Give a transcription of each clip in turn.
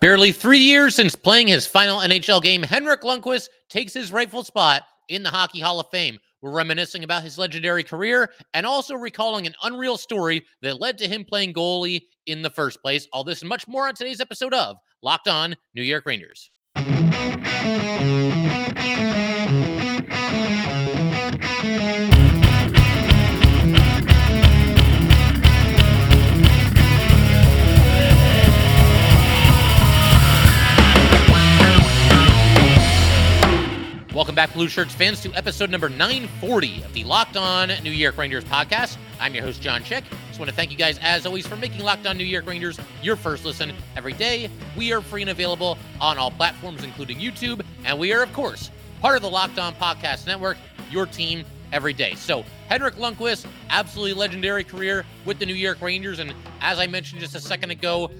Barely three years since playing his final NHL game, Henrik Lundqvist takes his rightful spot in the Hockey Hall of Fame. We're reminiscing about his legendary career and also recalling an unreal story that led to him playing goalie in the first place. All this and much more on today's episode of Locked On New York Rangers. Welcome back, Blue Shirts fans, to episode number 940 of the Locked On New York Rangers podcast. I'm your host, John Chick. Just want to thank you guys, as always, for making Locked On New York Rangers your first listen every day. We are free and available on all platforms, including YouTube. And we are, of course, part of the Locked On Podcast Network, your team every day. So, Henrik Lundqvist, absolutely legendary career with the New York Rangers. And as I mentioned just a second ago,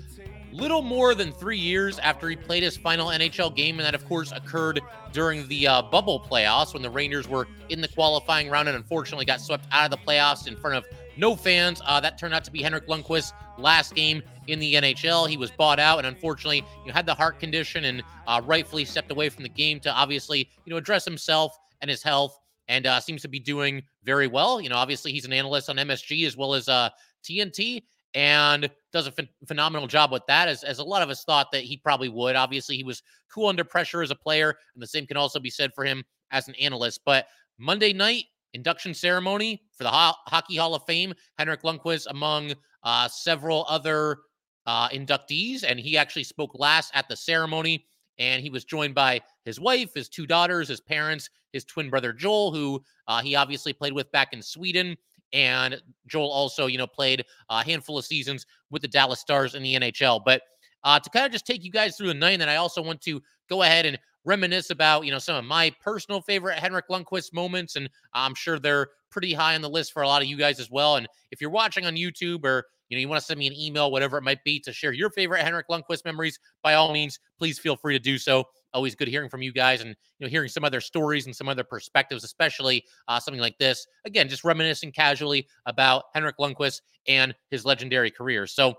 little more than three years after he played his final NHL game. And that, of course, occurred during the uh, bubble playoffs when the Rangers were in the qualifying round and unfortunately got swept out of the playoffs in front of no fans. Uh, that turned out to be Henrik Lundqvist's last game in the NHL. He was bought out and unfortunately you know, had the heart condition and uh, rightfully stepped away from the game to obviously you know address himself and his health and uh, seems to be doing very well. You know, obviously he's an analyst on MSG as well as uh, TNT and does a ph- phenomenal job with that, as, as a lot of us thought that he probably would. Obviously, he was cool under pressure as a player, and the same can also be said for him as an analyst. But Monday night induction ceremony for the Ho- Hockey Hall of Fame, Henrik Lundqvist among uh, several other uh, inductees, and he actually spoke last at the ceremony. And he was joined by his wife, his two daughters, his parents, his twin brother Joel, who uh, he obviously played with back in Sweden. And Joel also, you know, played a handful of seasons with the Dallas Stars in the NHL. But uh, to kind of just take you guys through the night, and then I also want to go ahead and reminisce about, you know, some of my personal favorite Henrik Lundqvist moments. And I'm sure they're pretty high on the list for a lot of you guys as well. And if you're watching on YouTube or you know, you want to send me an email, whatever it might be, to share your favorite Henrik Lundqvist memories, by all means, please feel free to do so. Always good hearing from you guys and you know hearing some other stories and some other perspectives, especially uh, something like this. Again, just reminiscing casually about Henrik Lundqvist and his legendary career. So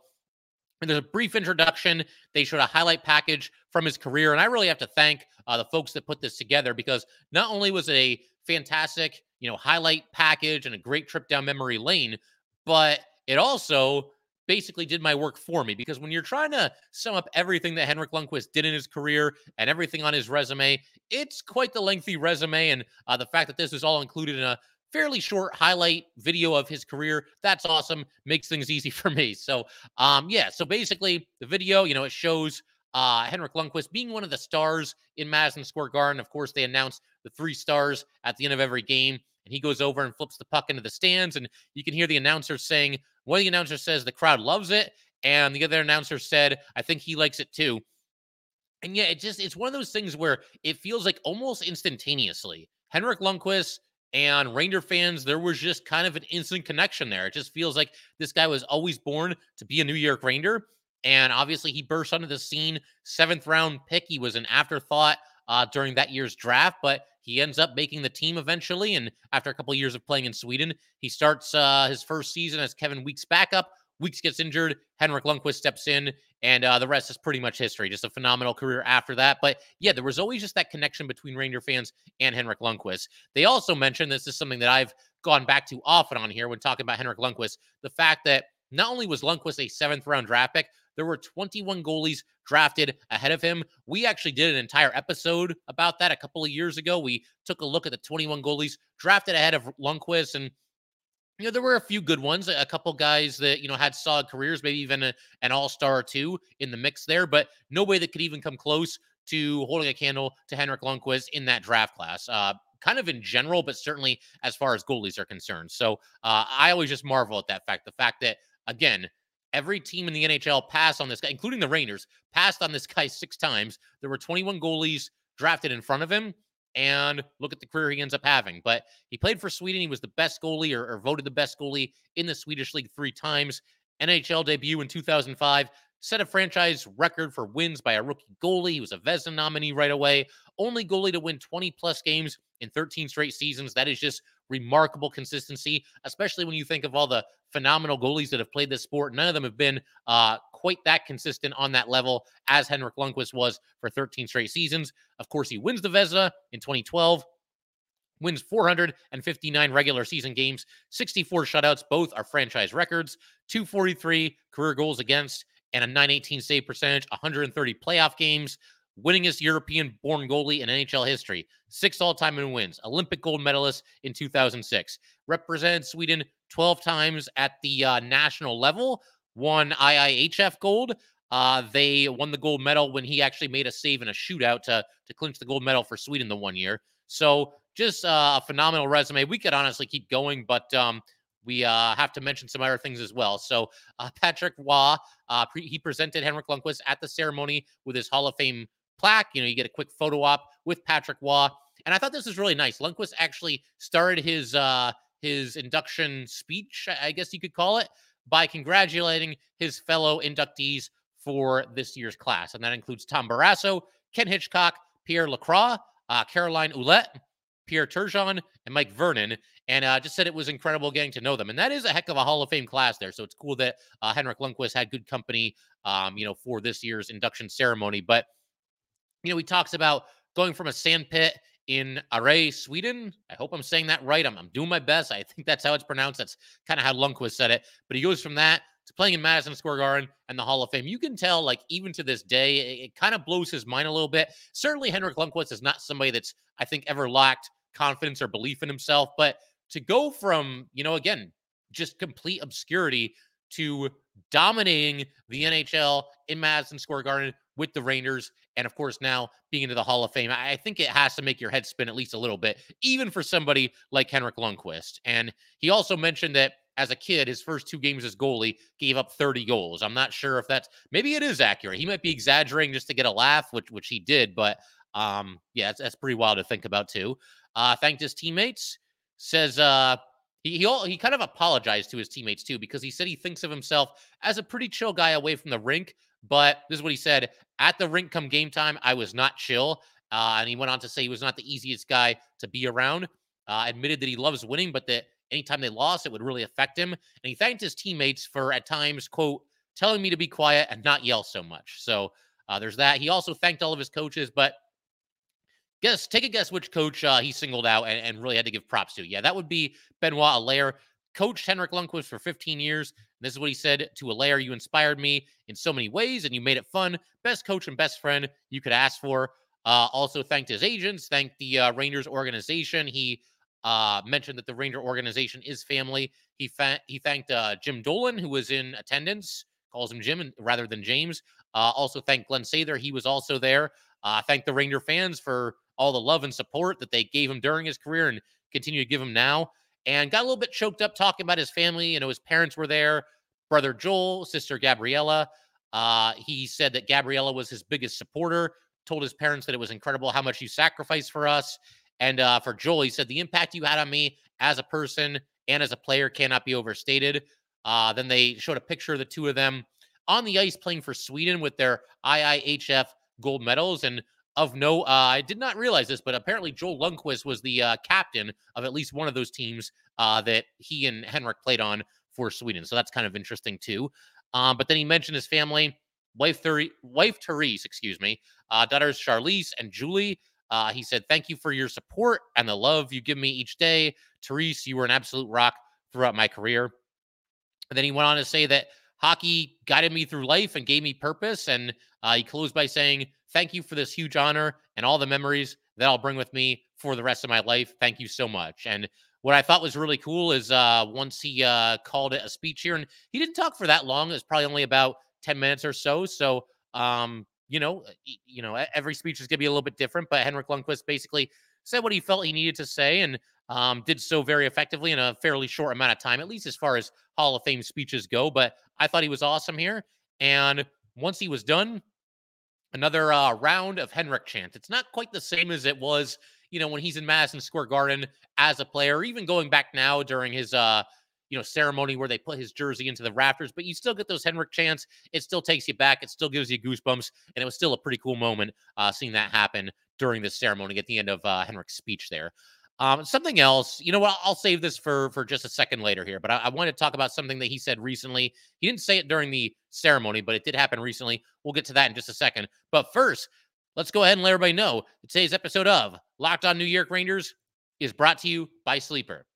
And there's a brief introduction. They showed a highlight package from his career, and I really have to thank uh, the folks that put this together because not only was it a fantastic, you know, highlight package and a great trip down memory lane, but it also basically did my work for me because when you're trying to sum up everything that Henrik Lundqvist did in his career and everything on his resume, it's quite the lengthy resume. And uh, the fact that this is all included in a fairly short highlight video of his career, that's awesome. Makes things easy for me. So, um, yeah. So basically, the video, you know, it shows uh, Henrik Lundqvist being one of the stars in Madison Square Garden. Of course, they announced the three stars at the end of every game and he goes over and flips the puck into the stands and you can hear the announcer saying one of the announcers says the crowd loves it and the other announcer said i think he likes it too and yeah it just it's one of those things where it feels like almost instantaneously henrik lundqvist and Ranger fans, there was just kind of an instant connection there. It just feels like this guy was always born to be a New York Ranger. And obviously, he burst onto the scene, seventh round pick. He was an afterthought uh, during that year's draft, but he ends up making the team eventually. And after a couple of years of playing in Sweden, he starts uh, his first season as Kevin Weekes' backup. Weeks gets injured. Henrik Lundqvist steps in, and uh, the rest is pretty much history. Just a phenomenal career after that. But yeah, there was always just that connection between Ranger fans and Henrik Lundqvist. They also mentioned this is something that I've gone back to often on here when talking about Henrik Lundqvist the fact that not only was Lundqvist a seventh round draft pick, there were 21 goalies drafted ahead of him. We actually did an entire episode about that a couple of years ago. We took a look at the 21 goalies drafted ahead of Lundqvist and you know, there were a few good ones, a couple guys that, you know, had solid careers, maybe even a, an all star or two in the mix there, but nobody that could even come close to holding a candle to Henrik Lundqvist in that draft class. Uh, kind of in general, but certainly as far as goalies are concerned. So uh, I always just marvel at that fact. The fact that, again, Every team in the NHL passed on this guy, including the Rangers, passed on this guy six times. There were 21 goalies drafted in front of him. And look at the career he ends up having. But he played for Sweden. He was the best goalie or, or voted the best goalie in the Swedish league three times. NHL debut in 2005 set a franchise record for wins by a rookie goalie. He was a Vezina nominee right away. Only goalie to win 20 plus games in 13 straight seasons. That is just remarkable consistency, especially when you think of all the phenomenal goalies that have played this sport. None of them have been uh, quite that consistent on that level as Henrik Lundqvist was for 13 straight seasons. Of course, he wins the Vezina in 2012 wins 459 regular season games, 64 shutouts. Both are franchise records, 243 career goals against, and a 918 save percentage, 130 playoff games, winningest European born goalie in NHL history, six all time in wins, Olympic gold medalist in 2006, represented Sweden 12 times at the uh, national level, won IIHF gold. Uh, they won the gold medal when he actually made a save in a shootout to, to clinch the gold medal for Sweden the one year. So just uh, a phenomenal resume. We could honestly keep going, but um, we uh, have to mention some other things as well. So uh, Patrick Roy, uh, pre- he presented Henrik Lundqvist at the ceremony with his Hall of Fame plaque. You know, you get a quick photo op with Patrick Roy. and I thought this was really nice. Lundqvist actually started his uh, his induction speech, I guess you could call it, by congratulating his fellow inductees for this year's class, and that includes Tom Barrasso, Ken Hitchcock, Pierre Lacroix, uh, Caroline Ouellet, Pierre Turgeon, and Mike Vernon, and uh, just said it was incredible getting to know them. And that is a heck of a Hall of Fame class there. So it's cool that uh, Henrik Lundqvist had good company, um, you know, for this year's induction ceremony. But you know, he talks about going from a sandpit in Åre, Sweden. I hope I'm saying that right. I'm, I'm doing my best. I think that's how it's pronounced. That's kind of how Lundqvist said it. But he goes from that to playing in Madison Square Garden and the Hall of Fame. You can tell, like, even to this day, it, it kind of blows his mind a little bit. Certainly, Henrik Lundqvist is not somebody that's, I think, ever lacked confidence or belief in himself. But to go from, you know, again, just complete obscurity to dominating the NHL in Madison Square Garden with the Rangers, and of course now being into the Hall of Fame, I think it has to make your head spin at least a little bit, even for somebody like Henrik Lundqvist. And he also mentioned that as a kid, his first two games as goalie gave up 30 goals. I'm not sure if that's maybe it is accurate. He might be exaggerating just to get a laugh, which which he did, but um, yeah, that's, that's pretty wild to think about too. Uh, thanked his teammates. Says uh, he he he kind of apologized to his teammates too because he said he thinks of himself as a pretty chill guy away from the rink. But this is what he said: at the rink come game time, I was not chill. Uh, and he went on to say he was not the easiest guy to be around. Uh, admitted that he loves winning, but that anytime they lost, it would really affect him. And he thanked his teammates for at times, quote, telling me to be quiet and not yell so much. So uh, there's that. He also thanked all of his coaches, but guess take a guess which coach uh, he singled out and, and, really had to give props to. Yeah, that would be Benoit Allaire. Coached Henrik Lundqvist for 15 years. And this is what he said to Allaire: "You inspired me in so many ways, and you made it fun. Best coach and best friend you could ask for." Uh, also thanked his agents, thanked the uh, Rangers organization. He uh, mentioned that the Ranger organization is family. He fa- he thanked uh, Jim Dolan, who was in attendance, calls him Jim rather than James. Uh, also thanked Glenn Sather. He was also there. Uh, thank the Ranger fans for all the love and support that they gave him during his career and continue to give him now. And got a little bit choked up talking about his family. You know, his parents were there, brother Joel, sister Gabriella. Uh, he said that Gabriella was his biggest supporter, told his parents that it was incredible how much you sacrificed for us. And uh, for Joel, he said, the impact you had on me as a person and as a player cannot be overstated. Uh, then they showed a picture of the two of them on the ice playing for Sweden with their IIHF gold medals. And of no, uh, I did not realize this, but apparently Joel Lundqvist was the uh, captain of at least one of those teams uh, that he and Henrik played on for Sweden. So that's kind of interesting too. Um, but then he mentioned his family, wife, Ther- wife Therese, excuse me, uh, daughters Charlize and Julie. Uh, he said, Thank you for your support and the love you give me each day. Therese, you were an absolute rock throughout my career. And then he went on to say that hockey guided me through life and gave me purpose. And uh, he closed by saying, Thank you for this huge honor and all the memories that I'll bring with me for the rest of my life. Thank you so much. And what I thought was really cool is uh, once he uh, called it a speech here, and he didn't talk for that long. It was probably only about 10 minutes or so. So, um, you know, uh, you know, every speech is going to be a little bit different. But Henrik Lundqvist basically said what he felt he needed to say and um, did so very effectively in a fairly short amount of time, at least as far as Hall of Fame speeches go. But I thought he was awesome here. And once he was done, another uh, round of Henrik chant. It's not quite the same as it was, you know, when he's in Madison Square Garden as a player, even going back now during his uh, you know, ceremony where they put his jersey into the rafters, but you still get those Henrik chants. It still takes you back. It still gives you goosebumps. And it was still a pretty cool moment uh, seeing that happen during this ceremony at the end of uh, Henrik's speech there. Um, something else, you know what? I'll save this for for just a second later here, but I, I want to talk about something that he said recently. He didn't say it during the ceremony, but it did happen recently. We'll get to that in just a second. But first, let's go ahead and let everybody know that today's episode of Locked On New York Rangers is brought to you by Sleeper.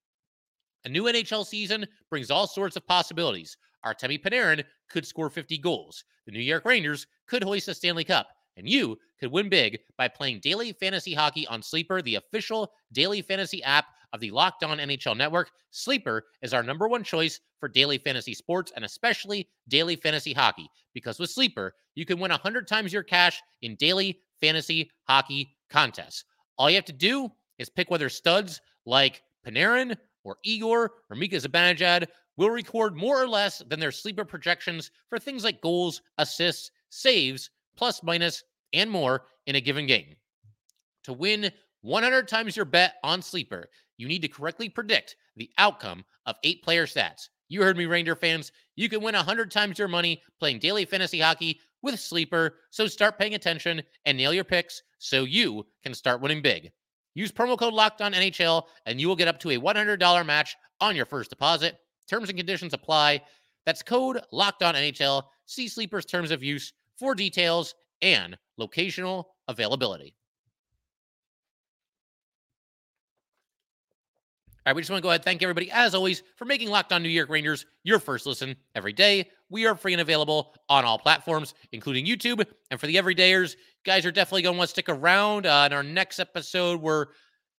A new NHL season brings all sorts of possibilities. Artemi Panarin could score 50 goals. The New York Rangers could hoist a Stanley Cup and you could win big by playing daily fantasy hockey on Sleeper, the official daily fantasy app of the Locked On NHL Network. Sleeper is our number one choice for daily fantasy sports and especially daily fantasy hockey because with Sleeper, you can win 100 times your cash in daily fantasy hockey contests. All you have to do is pick whether studs like Panarin or Igor or Mika Zibanejad will record more or less than their sleeper projections for things like goals, assists, saves, plus minus, and more in a given game. To win 100 times your bet on Sleeper, you need to correctly predict the outcome of eight player stats. You heard me, Ranger fans. You can win 100 times your money playing daily fantasy hockey with Sleeper. So start paying attention and nail your picks so you can start winning big. Use promo code Locked On NHL and you will get up to a $100 match on your first deposit. Terms and conditions apply. That's code Locked On NHL. See Sleeper's terms of use for details and locational availability. All right, we just want to go ahead and thank everybody, as always, for making Locked On New York Rangers your first listen every day. We are free and available on all platforms, including YouTube. And for the everydayers, guys are definitely going to want to stick around. Uh, in our next episode, we're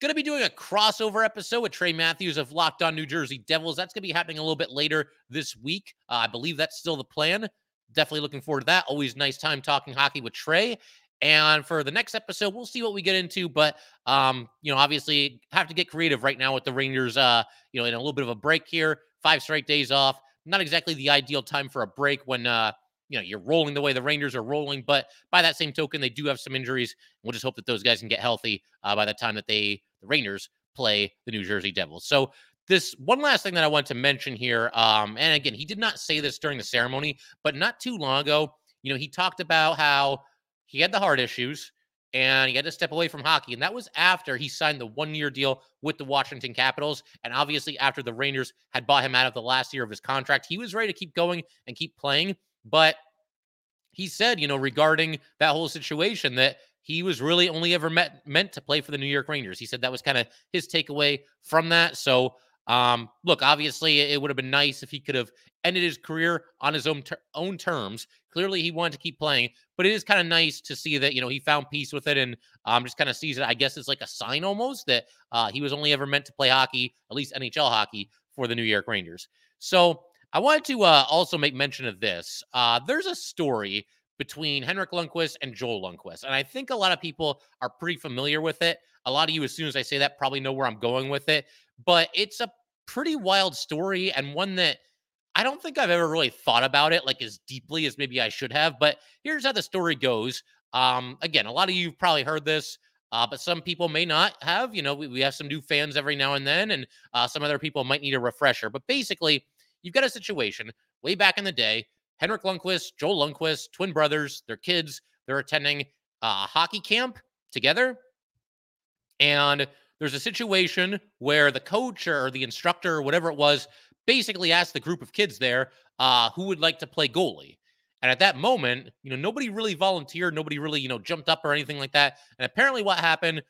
going to be doing a crossover episode with Trey Matthews of Locked On New Jersey Devils. That's going to be happening a little bit later this week. Uh, I believe that's still the plan definitely looking forward to that. Always nice time talking hockey with Trey. And for the next episode, we'll see what we get into. But um, you know, obviously have to get creative right now with the Rangers, uh, you know, in a little bit of a break here. Five straight days off. Not exactly the ideal time for a break when uh, you know, you're rolling the way the Rangers are rolling. But by that same token, they do have some injuries. We'll just hope that those guys can get healthy uh, by the time that they the Rangers play the New Jersey Devils. So this one last thing that I want to mention here, um, and again, he did not say this during the ceremony, but not too long ago, you know, he talked about how he had the heart issues and he had to step away from hockey. And that was after he signed the one year deal with the Washington Capitals. And obviously, after the Rangers had bought him out of the last year of his contract, he was ready to keep going and keep playing. But he said, you know, regarding that whole situation, that he was really only ever met, meant to play for the New York Rangers. He said that was kind of his takeaway from that. So, um, look, obviously, it would have been nice if he could have ended his career on his own ter- own terms. Clearly, he wanted to keep playing, but it is kind of nice to see that you know he found peace with it and um, just kind of sees it. I guess it's like a sign almost that uh, he was only ever meant to play hockey, at least NHL hockey, for the New York Rangers. So I wanted to uh, also make mention of this. Uh, there's a story between Henrik Lundqvist and Joel Lundqvist, and I think a lot of people are pretty familiar with it. A lot of you, as soon as I say that, probably know where I'm going with it but it's a pretty wild story and one that I don't think I've ever really thought about it like as deeply as maybe I should have. But here's how the story goes. Um, again, a lot of you probably heard this, uh, but some people may not have. You know, we, we have some new fans every now and then, and uh, some other people might need a refresher. But basically, you've got a situation way back in the day. Henrik Lundqvist, Joel Lundqvist, twin brothers, their kids, they're attending a hockey camp together. And there's a situation where the coach or the instructor or whatever it was basically asked the group of kids there uh, who would like to play goalie. And at that moment, you know, nobody really volunteered, nobody really, you know, jumped up or anything like that. And apparently, what happened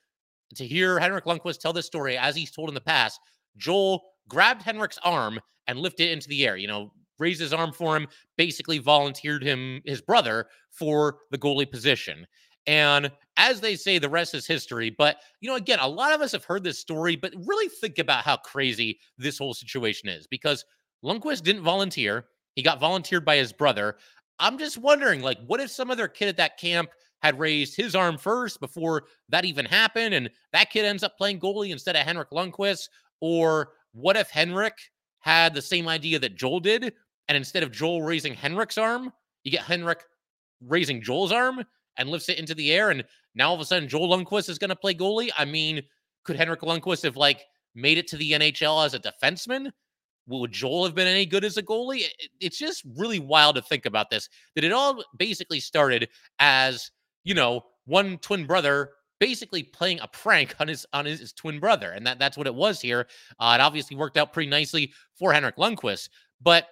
to hear Henrik Lundqvist tell this story as he's told in the past, Joel grabbed Henrik's arm and lifted it into the air. You know, raised his arm for him, basically volunteered him, his brother, for the goalie position. And as they say, the rest is history. But, you know, again, a lot of us have heard this story, but really think about how crazy this whole situation is because Lundqvist didn't volunteer. He got volunteered by his brother. I'm just wondering, like, what if some other kid at that camp had raised his arm first before that even happened and that kid ends up playing goalie instead of Henrik Lundqvist? Or what if Henrik had the same idea that Joel did? And instead of Joel raising Henrik's arm, you get Henrik raising Joel's arm and lifts it into the air. And now all of a sudden, Joel Lundqvist is going to play goalie. I mean, could Henrik Lundqvist have like made it to the NHL as a defenseman? Would Joel have been any good as a goalie? It's just really wild to think about this. That it all basically started as you know one twin brother basically playing a prank on his on his, his twin brother, and that that's what it was here. Uh, it obviously worked out pretty nicely for Henrik Lundqvist, but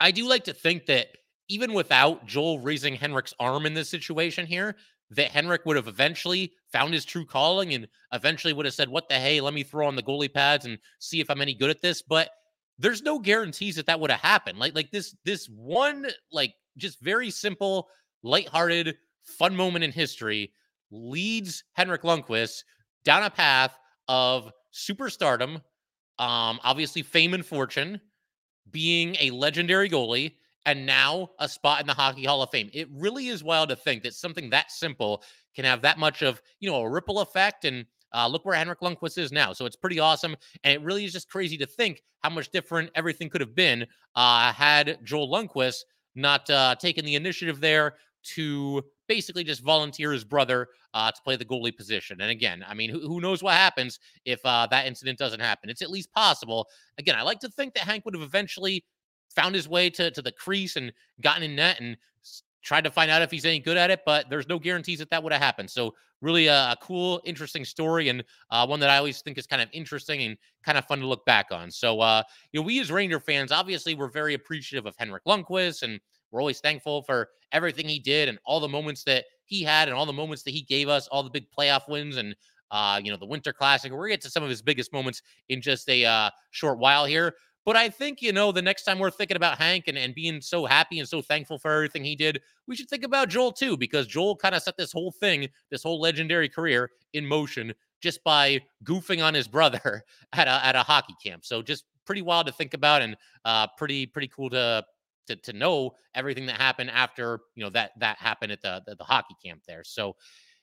I do like to think that even without Joel raising Henrik's arm in this situation here, that Henrik would have eventually found his true calling and eventually would have said, What the hey, let me throw on the goalie pads and see if I'm any good at this. But there's no guarantees that that would have happened. Like, like this, this one, like just very simple, lighthearted, fun moment in history leads Henrik Lundqvist down a path of superstardom, um, obviously fame and fortune, being a legendary goalie, and now a spot in the Hockey Hall of Fame. It really is wild to think that something that simple can have that much of, you know, a ripple effect. And uh, look where Henrik Lundqvist is now. So it's pretty awesome. And it really is just crazy to think how much different everything could have been uh, had Joel Lundqvist not uh, taken the initiative there to basically just volunteer his brother uh, to play the goalie position. And again, I mean, who, who knows what happens if uh, that incident doesn't happen? It's at least possible. Again, I like to think that Hank would have eventually found his way to, to the crease and gotten in net and tried to find out if he's any good at it, but there's no guarantees that that would have happened. So really a, a cool, interesting story and uh, one that I always think is kind of interesting and kind of fun to look back on. So, uh, you know, we as Ranger fans, obviously we're very appreciative of Henrik Lundqvist and we're always thankful for everything he did and all the moments that he had and all the moments that he gave us, all the big playoff wins and uh, you know, the Winter Classic. We're gonna get to some of his biggest moments in just a uh, short while here. But I think, you know, the next time we're thinking about Hank and, and being so happy and so thankful for everything he did, we should think about Joel too, because Joel kind of set this whole thing, this whole legendary career in motion just by goofing on his brother at a, at a hockey camp. So just pretty wild to think about and uh, pretty, pretty cool to, to, to know everything that happened after, you know, that, that happened at the, the, the hockey camp there. So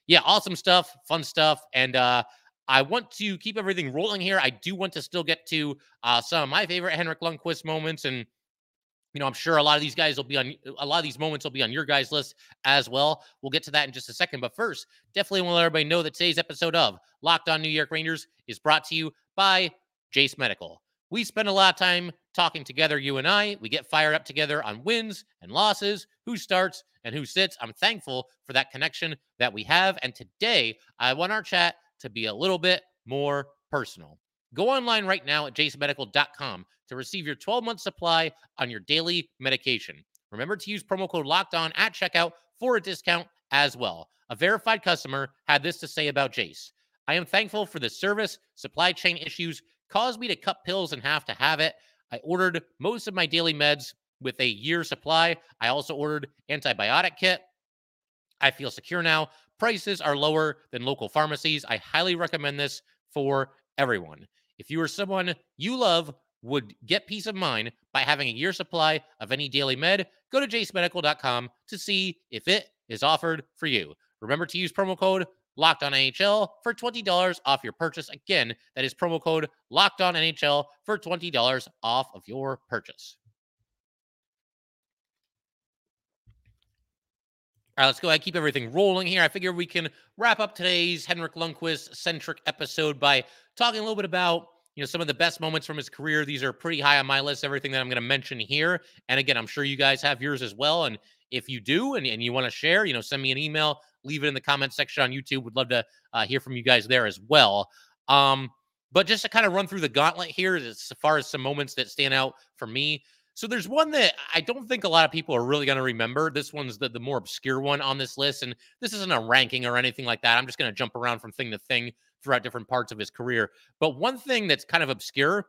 yeah, awesome stuff, fun stuff. And, uh, I want to keep everything rolling here. I do want to still get to uh, some of my favorite Henrik Lundqvist moments. And, you know, I'm sure a lot of these guys will be on a lot of these moments will be on your guys' list as well. We'll get to that in just a second. But first, definitely want to let everybody know that today's episode of Locked On New York Rangers is brought to you by Jase Medical. We spend a lot of time talking together, you and I. We get fired up together on wins and losses, who starts and who sits. I'm thankful for that connection that we have. And today, I want our chat to be a little bit more personal. Go online right now at jasemedical.com to receive your 12 month supply on your daily medication. Remember to use promo code locked on at checkout for a discount as well. A verified customer had this to say about Jase. I am thankful for the service. Supply chain issues caused me to cut pills in half to have it. I ordered most of my daily meds with a year supply. I also ordered antibiotic kit. I feel secure now. Prices are lower than local pharmacies. I highly recommend this for everyone. If you or someone you love would get peace of mind by having a year supply of any daily med, go to jasemedical.com to see if it is offered for you. Remember to use promo code Locked on NHL for $20 off your purchase. Again, that is promo code Locked on NHL for $20 off of your purchase. All right, let's go ahead keep everything rolling here. I figure we can wrap up today's Henrik Lundqvist centric episode by talking a little bit about you know some of the best moments from his career. These are pretty high on my list. Everything that I'm going to mention here, and again, I'm sure you guys have yours as well. And if you do, and, and you want to share, you know, send me an email, leave it in the comment section on YouTube. Would love to uh, hear from you guys there as well. Um, but just to kind of run through the gauntlet here, as far as some moments that stand out for me. So there's one that I don't think a lot of people are really going to remember. This one's the, the more obscure one on this list. And this isn't a ranking or anything like that. I'm just going to jump around from thing to thing throughout different parts of his career. But one thing that's kind of obscure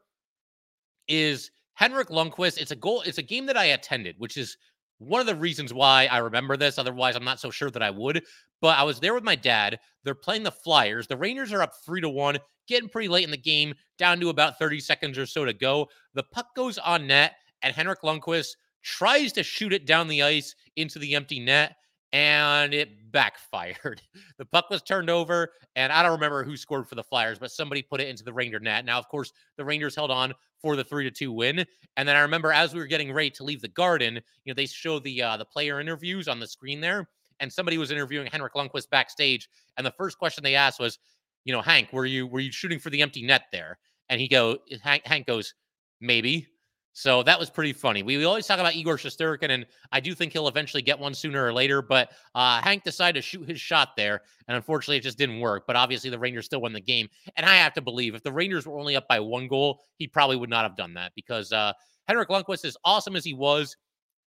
is Henrik Lundqvist. It's a goal, it's a game that I attended, which is one of the reasons why I remember this. Otherwise, I'm not so sure that I would. But I was there with my dad. They're playing the Flyers. The Rangers are up three to one, getting pretty late in the game, down to about 30 seconds or so to go. The puck goes on net and Henrik Lundqvist tries to shoot it down the ice into the empty net and it backfired. The puck was turned over, and I don't remember who scored for the Flyers, but somebody put it into the Ranger net. Now, of course, the Rangers held on for the three to two win. And then I remember as we were getting ready to leave the Garden, you know, they show the uh, the player interviews on the screen there, and somebody was interviewing Henrik Lundqvist backstage, and the first question they asked was, you know, Hank, were you were you shooting for the empty net there? And he go, Hank, Hank goes, maybe. So that was pretty funny. We, we always talk about Igor Shesterkin, and I do think he'll eventually get one sooner or later. But uh, Hank decided to shoot his shot there, and unfortunately, it just didn't work. But obviously, the Rangers still won the game. And I have to believe if the Rangers were only up by one goal, he probably would not have done that because uh, Henrik Lundqvist, as awesome as he was,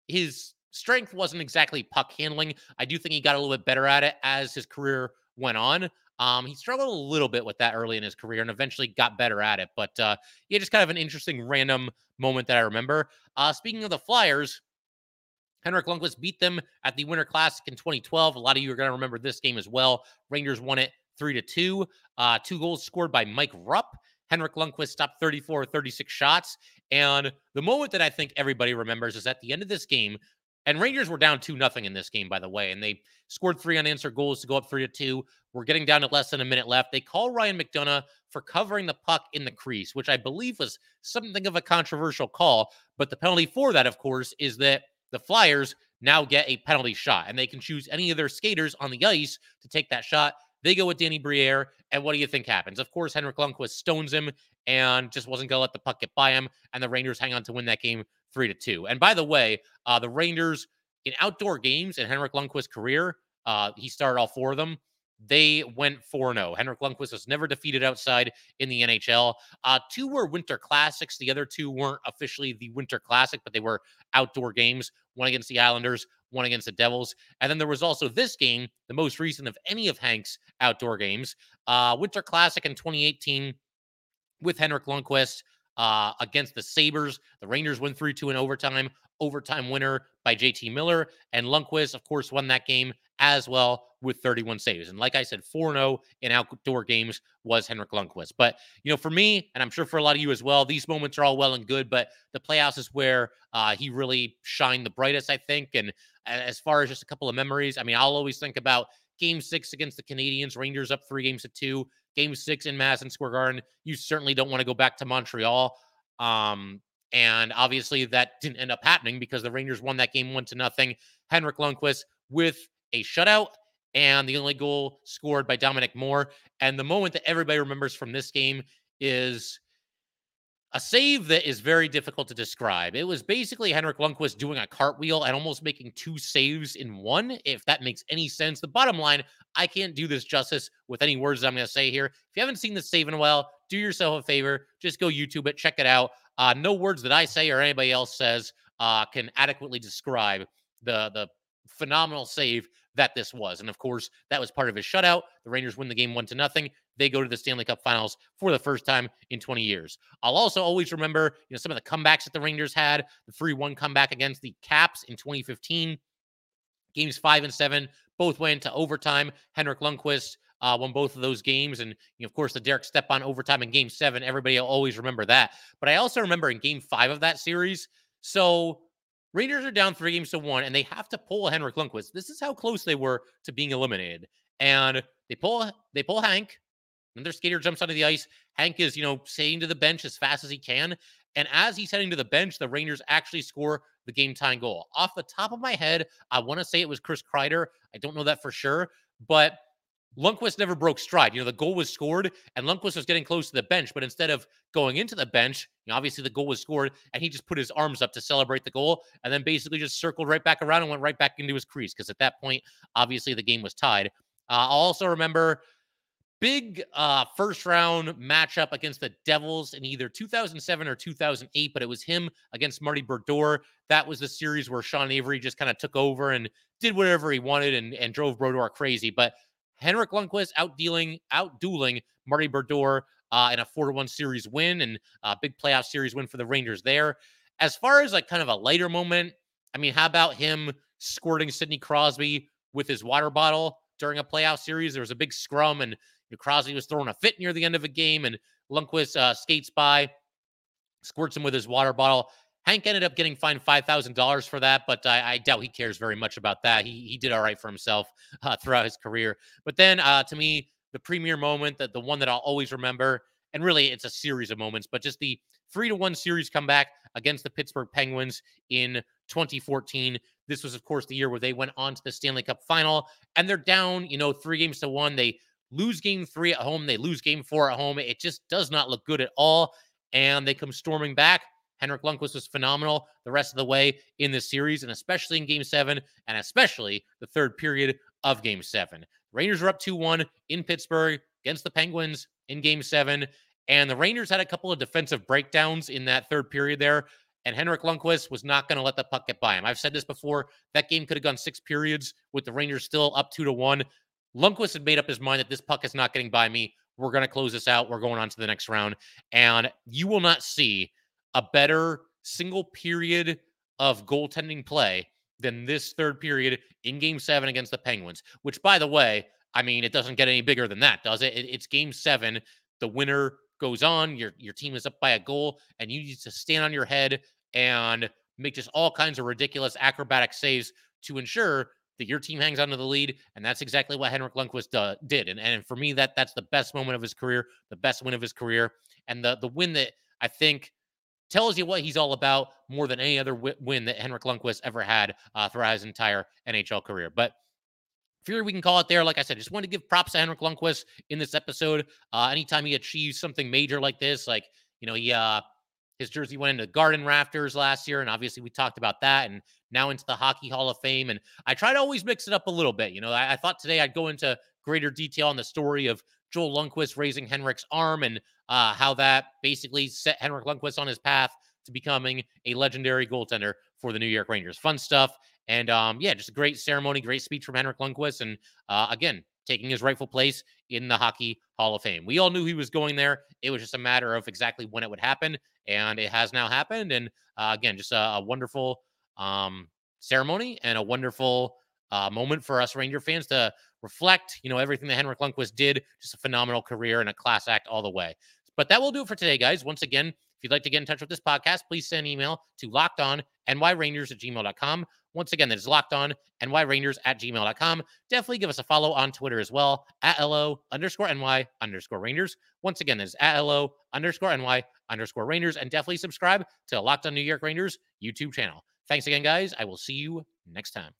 his strength wasn't exactly puck handling. I do think he got a little bit better at it as his career went on. Um, he struggled a little bit with that early in his career and eventually got better at it. But uh, yeah, just kind of an interesting random moment that I remember. Uh, speaking of the Flyers, Henrik Lundqvist beat them at the Winter Classic in 2012. A lot of you are going to remember this game as well. Rangers won it three to two. Uh, two goals scored by Mike Rupp. Henrik Lundqvist stopped 34 or 36 shots. And the moment that I think everybody remembers is at the end of this game, and Rangers were down 2 nothing in this game, by the way, and they scored three unanswered goals to go up 3 to 2. We're getting down to less than a minute left. They call Ryan McDonagh for covering the puck in the crease, which I believe was something of a controversial call. But the penalty for that, of course, is that the Flyers now get a penalty shot and they can choose any of their skaters on the ice to take that shot. They go with Danny Briere. And what do you think happens? Of course, Henrik Lundqvist stones him and just wasn't going to let the puck get by him. And the Rangers hang on to win that game three to two. And by the way, uh, the Rangers in outdoor games in Henrik Lundqvist's career, uh, he started all four of them. They went 4 0. Henrik Lundqvist was never defeated outside in the NHL. Uh, two were winter classics. The other two weren't officially the winter classic, but they were outdoor games one against the Islanders, one against the Devils. And then there was also this game, the most recent of any of Hank's outdoor games, uh, Winter Classic in 2018 with Henrik Lundqvist uh, against the Sabres. The Rangers win 3 2 in overtime. Overtime winner by JT Miller. And Lundqvist, of course, won that game as well with 31 saves. And like I said, 4 0 in outdoor games was Henrik Lundqvist. But, you know, for me, and I'm sure for a lot of you as well, these moments are all well and good, but the playoffs is where uh, he really shined the brightest, I think. And as far as just a couple of memories, I mean, I'll always think about game six against the Canadiens, Rangers up three games to two, game six in Madison Square Garden. You certainly don't want to go back to Montreal. Um, and obviously that didn't end up happening because the Rangers won that game one to nothing. Henrik Lundqvist with a shutout and the only goal scored by Dominic Moore. And the moment that everybody remembers from this game is a save that is very difficult to describe. It was basically Henrik Lundqvist doing a cartwheel and almost making two saves in one, if that makes any sense. The bottom line, I can't do this justice with any words I'm going to say here. If you haven't seen this save in a while, do yourself a favor. Just go YouTube it, check it out. Uh, no words that I say or anybody else says uh, can adequately describe the the phenomenal save that this was. And of course, that was part of his shutout. The Rangers win the game one to nothing. They go to the Stanley Cup Finals for the first time in 20 years. I'll also always remember, you know, some of the comebacks that the Rangers had. The free one comeback against the Caps in 2015. Games five and seven both went to overtime. Henrik Lundqvist uh, won both of those games, and you know, of course the Derek Stepan overtime in Game Seven. Everybody will always remember that. But I also remember in Game Five of that series. So Rangers are down three games to one, and they have to pull Henrik Lundqvist. This is how close they were to being eliminated. And they pull they pull Hank, and their skater jumps onto the ice. Hank is, you know, saying to the bench as fast as he can. And as he's heading to the bench, the Rangers actually score the game time goal. Off the top of my head, I want to say it was Chris Kreider. I don't know that for sure, but Lundqvist never broke stride. You know, the goal was scored and Lundqvist was getting close to the bench, but instead of going into the bench, you know, obviously the goal was scored and he just put his arms up to celebrate the goal and then basically just circled right back around and went right back into his crease because at that point, obviously the game was tied. Uh, I also remember big uh, first round matchup against the Devils in either 2007 or 2008, but it was him against Marty Brodeur. That was the series where Sean Avery just kind of took over and did whatever he wanted and, and drove Brodeur crazy. But Henrik Lundqvist outdealing, outdueling Marty Brodeur uh, in a 4 1 series win and a big playoff series win for the Rangers there. As far as like kind of a lighter moment, I mean, how about him squirting Sidney Crosby with his water bottle during a playoff series? There was a big scrum and Crosby was throwing a fit near the end of a game and Lundqvist uh, skates by, squirts him with his water bottle. Hank ended up getting fined five thousand dollars for that, but I, I, doubt he cares very much about that. He he did all right for himself uh, throughout his career. But then, uh, to me, the premier moment, that the one that I'll always remember, and really it's a series of moments, but just the three to one series comeback against the Pittsburgh Penguins in 2014. This was, of course, the year where they went on to the Stanley Cup Final, and they're down, you know, three games to one. They lose game three at home. They lose game four at home. It just does not look good at all. And they come storming back Henrik Lundqvist was phenomenal the rest of the way in this series, and especially in game seven, and especially the third period of game seven. Rangers were up 2 1 in Pittsburgh against the Penguins in game seven. And the Rangers had a couple of defensive breakdowns in that third period there. And Henrik Lundqvist was not going to let the puck get by him. I've said this before. That game could have gone six periods with the Rangers still up two to one. Lundqvist had made up his mind that this puck is not getting by me. We're going to close this out. We're going on to the next round. And you will not see a better single period of goaltending play than this third period in game seven against the Penguins, which, by the way, I mean, it doesn't get any bigger than that, does it? it it's game seven. The winner goes on. Your your team is up by a goal, and you need to stand on your head and make just all kinds of ridiculous acrobatic saves to ensure that your team hangs on to the lead. And that's exactly what Henrik Lundqvist uh, did. And, and for me, that that's the best moment of his career, the best win of his career, and the the win that I think tells you what he's all about more than any other win that Henrik Lundqvist ever had uh, throughout his entire NHL career. But Fury, we can call it there. Like I said, just want to give props to Henrik Lundqvist in this episode. Uh, anytime he achieves something major like this, like you know, he uh, his jersey went into Garden Rafters last year, and obviously we talked about that, and now into the Hockey Hall of Fame. And I try to always mix it up a little bit. You know, I, I thought today I'd go into greater detail on the story of Joel Lundqvist raising Henrik's arm and uh, how that basically set Henrik Lundqvist on his path to becoming a legendary goaltender for the New York Rangers. Fun stuff. And um, yeah, just a great ceremony, great speech from Henrik Lundqvist. And uh, again, taking his rightful place in the Hockey Hall of Fame. We all knew he was going there. It was just a matter of exactly when it would happen. And it has now happened. And uh, again, just a, a wonderful um, ceremony and a wonderful uh, moment for us Ranger fans to reflect, you know, everything that Henrik Lundqvist did. Just a phenomenal career and a class act all the way. But that will do it for today, guys. Once again, if you'd like to get in touch with this podcast, please send an email to lockedonnyrangers at gmail.com. Once again, that is locked on nyrangers at gmail.com. Definitely give us a follow on Twitter as well at LO underscore NY underscore Rangers. Once again, that is at LO underscore NY underscore Rangers. And definitely subscribe to Locked on New York Rangers YouTube channel. Thanks again, guys. I will see you next time.